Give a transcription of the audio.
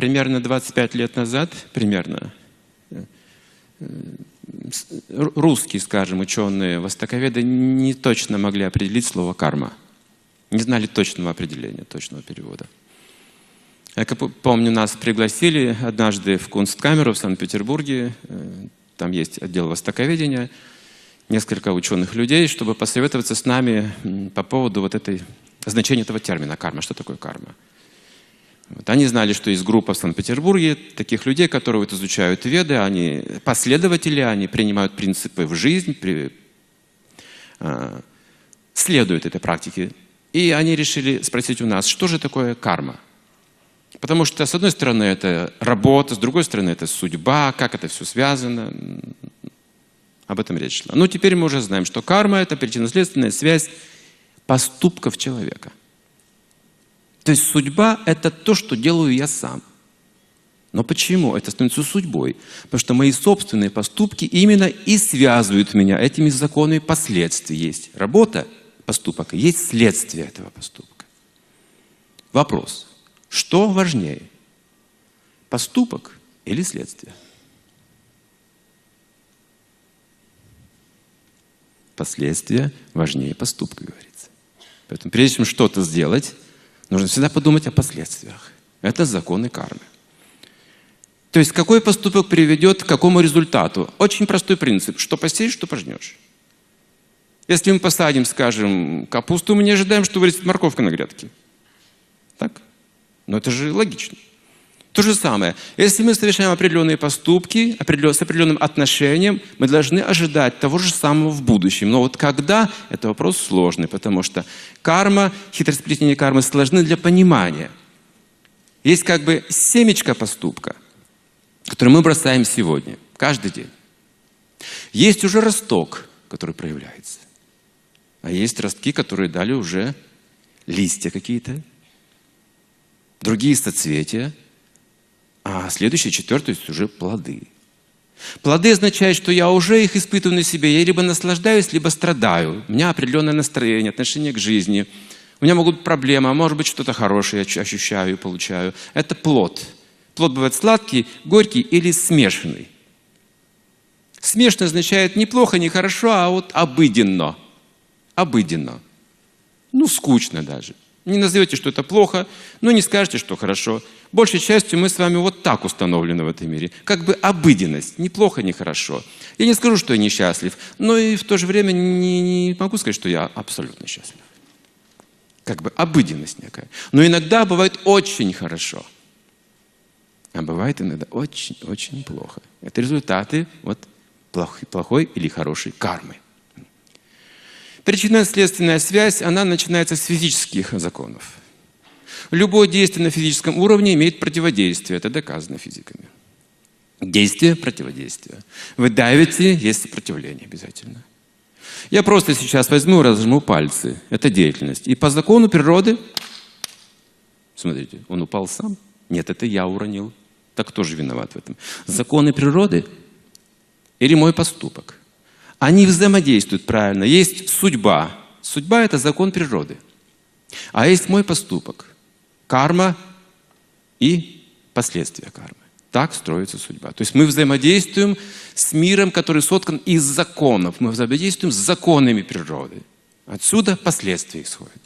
примерно 25 лет назад, примерно, э, э, русские, скажем, ученые, востоковеды не точно могли определить слово «карма». Не знали точного определения, точного перевода. Я помню, нас пригласили однажды в Кунсткамеру в Санкт-Петербурге. Э, там есть отдел востоковедения. Несколько ученых людей, чтобы посоветоваться с нами по поводу вот этой, значения этого термина карма. Что такое карма? Они знали, что есть группа в Санкт-Петербурге таких людей, которые вот изучают веды, они последователи, они принимают принципы в жизнь, при, э, следуют этой практике. И они решили спросить у нас, что же такое карма? Потому что, с одной стороны, это работа, с другой стороны, это судьба, как это все связано. Об этом речь шла. Но теперь мы уже знаем, что карма – это причинно-следственная связь поступков человека. То есть судьба – это то, что делаю я сам. Но почему это становится судьбой? Потому что мои собственные поступки именно и связывают меня этими законами последствий. Есть работа, поступок, есть следствие этого поступка. Вопрос. Что важнее? Поступок или следствие? Последствия важнее поступка, говорится. Поэтому прежде чем что-то сделать, нужно всегда подумать о последствиях. Это законы кармы. То есть какой поступок приведет к какому результату? Очень простой принцип. Что посеешь, что пожнешь. Если мы посадим, скажем, капусту, мы не ожидаем, что вырастет морковка на грядке. Так? Но это же логично. То же самое. Если мы совершаем определенные поступки с определенным отношением, мы должны ожидать того же самого в будущем. Но вот когда, это вопрос сложный, потому что карма, хитросплетение кармы сложны для понимания. Есть как бы семечко поступка, который мы бросаем сегодня, каждый день. Есть уже росток, который проявляется. А есть ростки, которые дали уже листья какие-то, другие соцветия, а следующий, четвертый, есть уже плоды. Плоды означают, что я уже их испытываю на себе. Я либо наслаждаюсь, либо страдаю. У меня определенное настроение, отношение к жизни. У меня могут быть проблемы, а может быть что-то хорошее я ощущаю и получаю. Это плод. Плод бывает сладкий, горький или смешанный. Смешанный означает не плохо, не хорошо, а вот обыденно. Обыденно. Ну, скучно даже. Не назовете, что это плохо, но не скажете, что хорошо. Большей частью мы с вами вот так установлены в этом мире. Как бы обыденность. Ни плохо, ни хорошо. Я не скажу, что я несчастлив, но и в то же время не, не могу сказать, что я абсолютно счастлив. Как бы обыденность некая. Но иногда бывает очень хорошо. А бывает иногда очень-очень плохо. Это результаты вот плохой, плохой или хорошей кармы. Причинно-следственная связь, она начинается с физических законов. Любое действие на физическом уровне имеет противодействие. Это доказано физиками. Действие, противодействие. Вы давите, есть сопротивление обязательно. Я просто сейчас возьму разжму пальцы. Это деятельность. И по закону природы, смотрите, он упал сам. Нет, это я уронил. Так кто же виноват в этом? Законы природы или мой поступок? Они взаимодействуют правильно. Есть судьба. Судьба – это закон природы. А есть мой поступок. Карма и последствия кармы. Так строится судьба. То есть мы взаимодействуем с миром, который соткан из законов. Мы взаимодействуем с законами природы. Отсюда последствия исходят.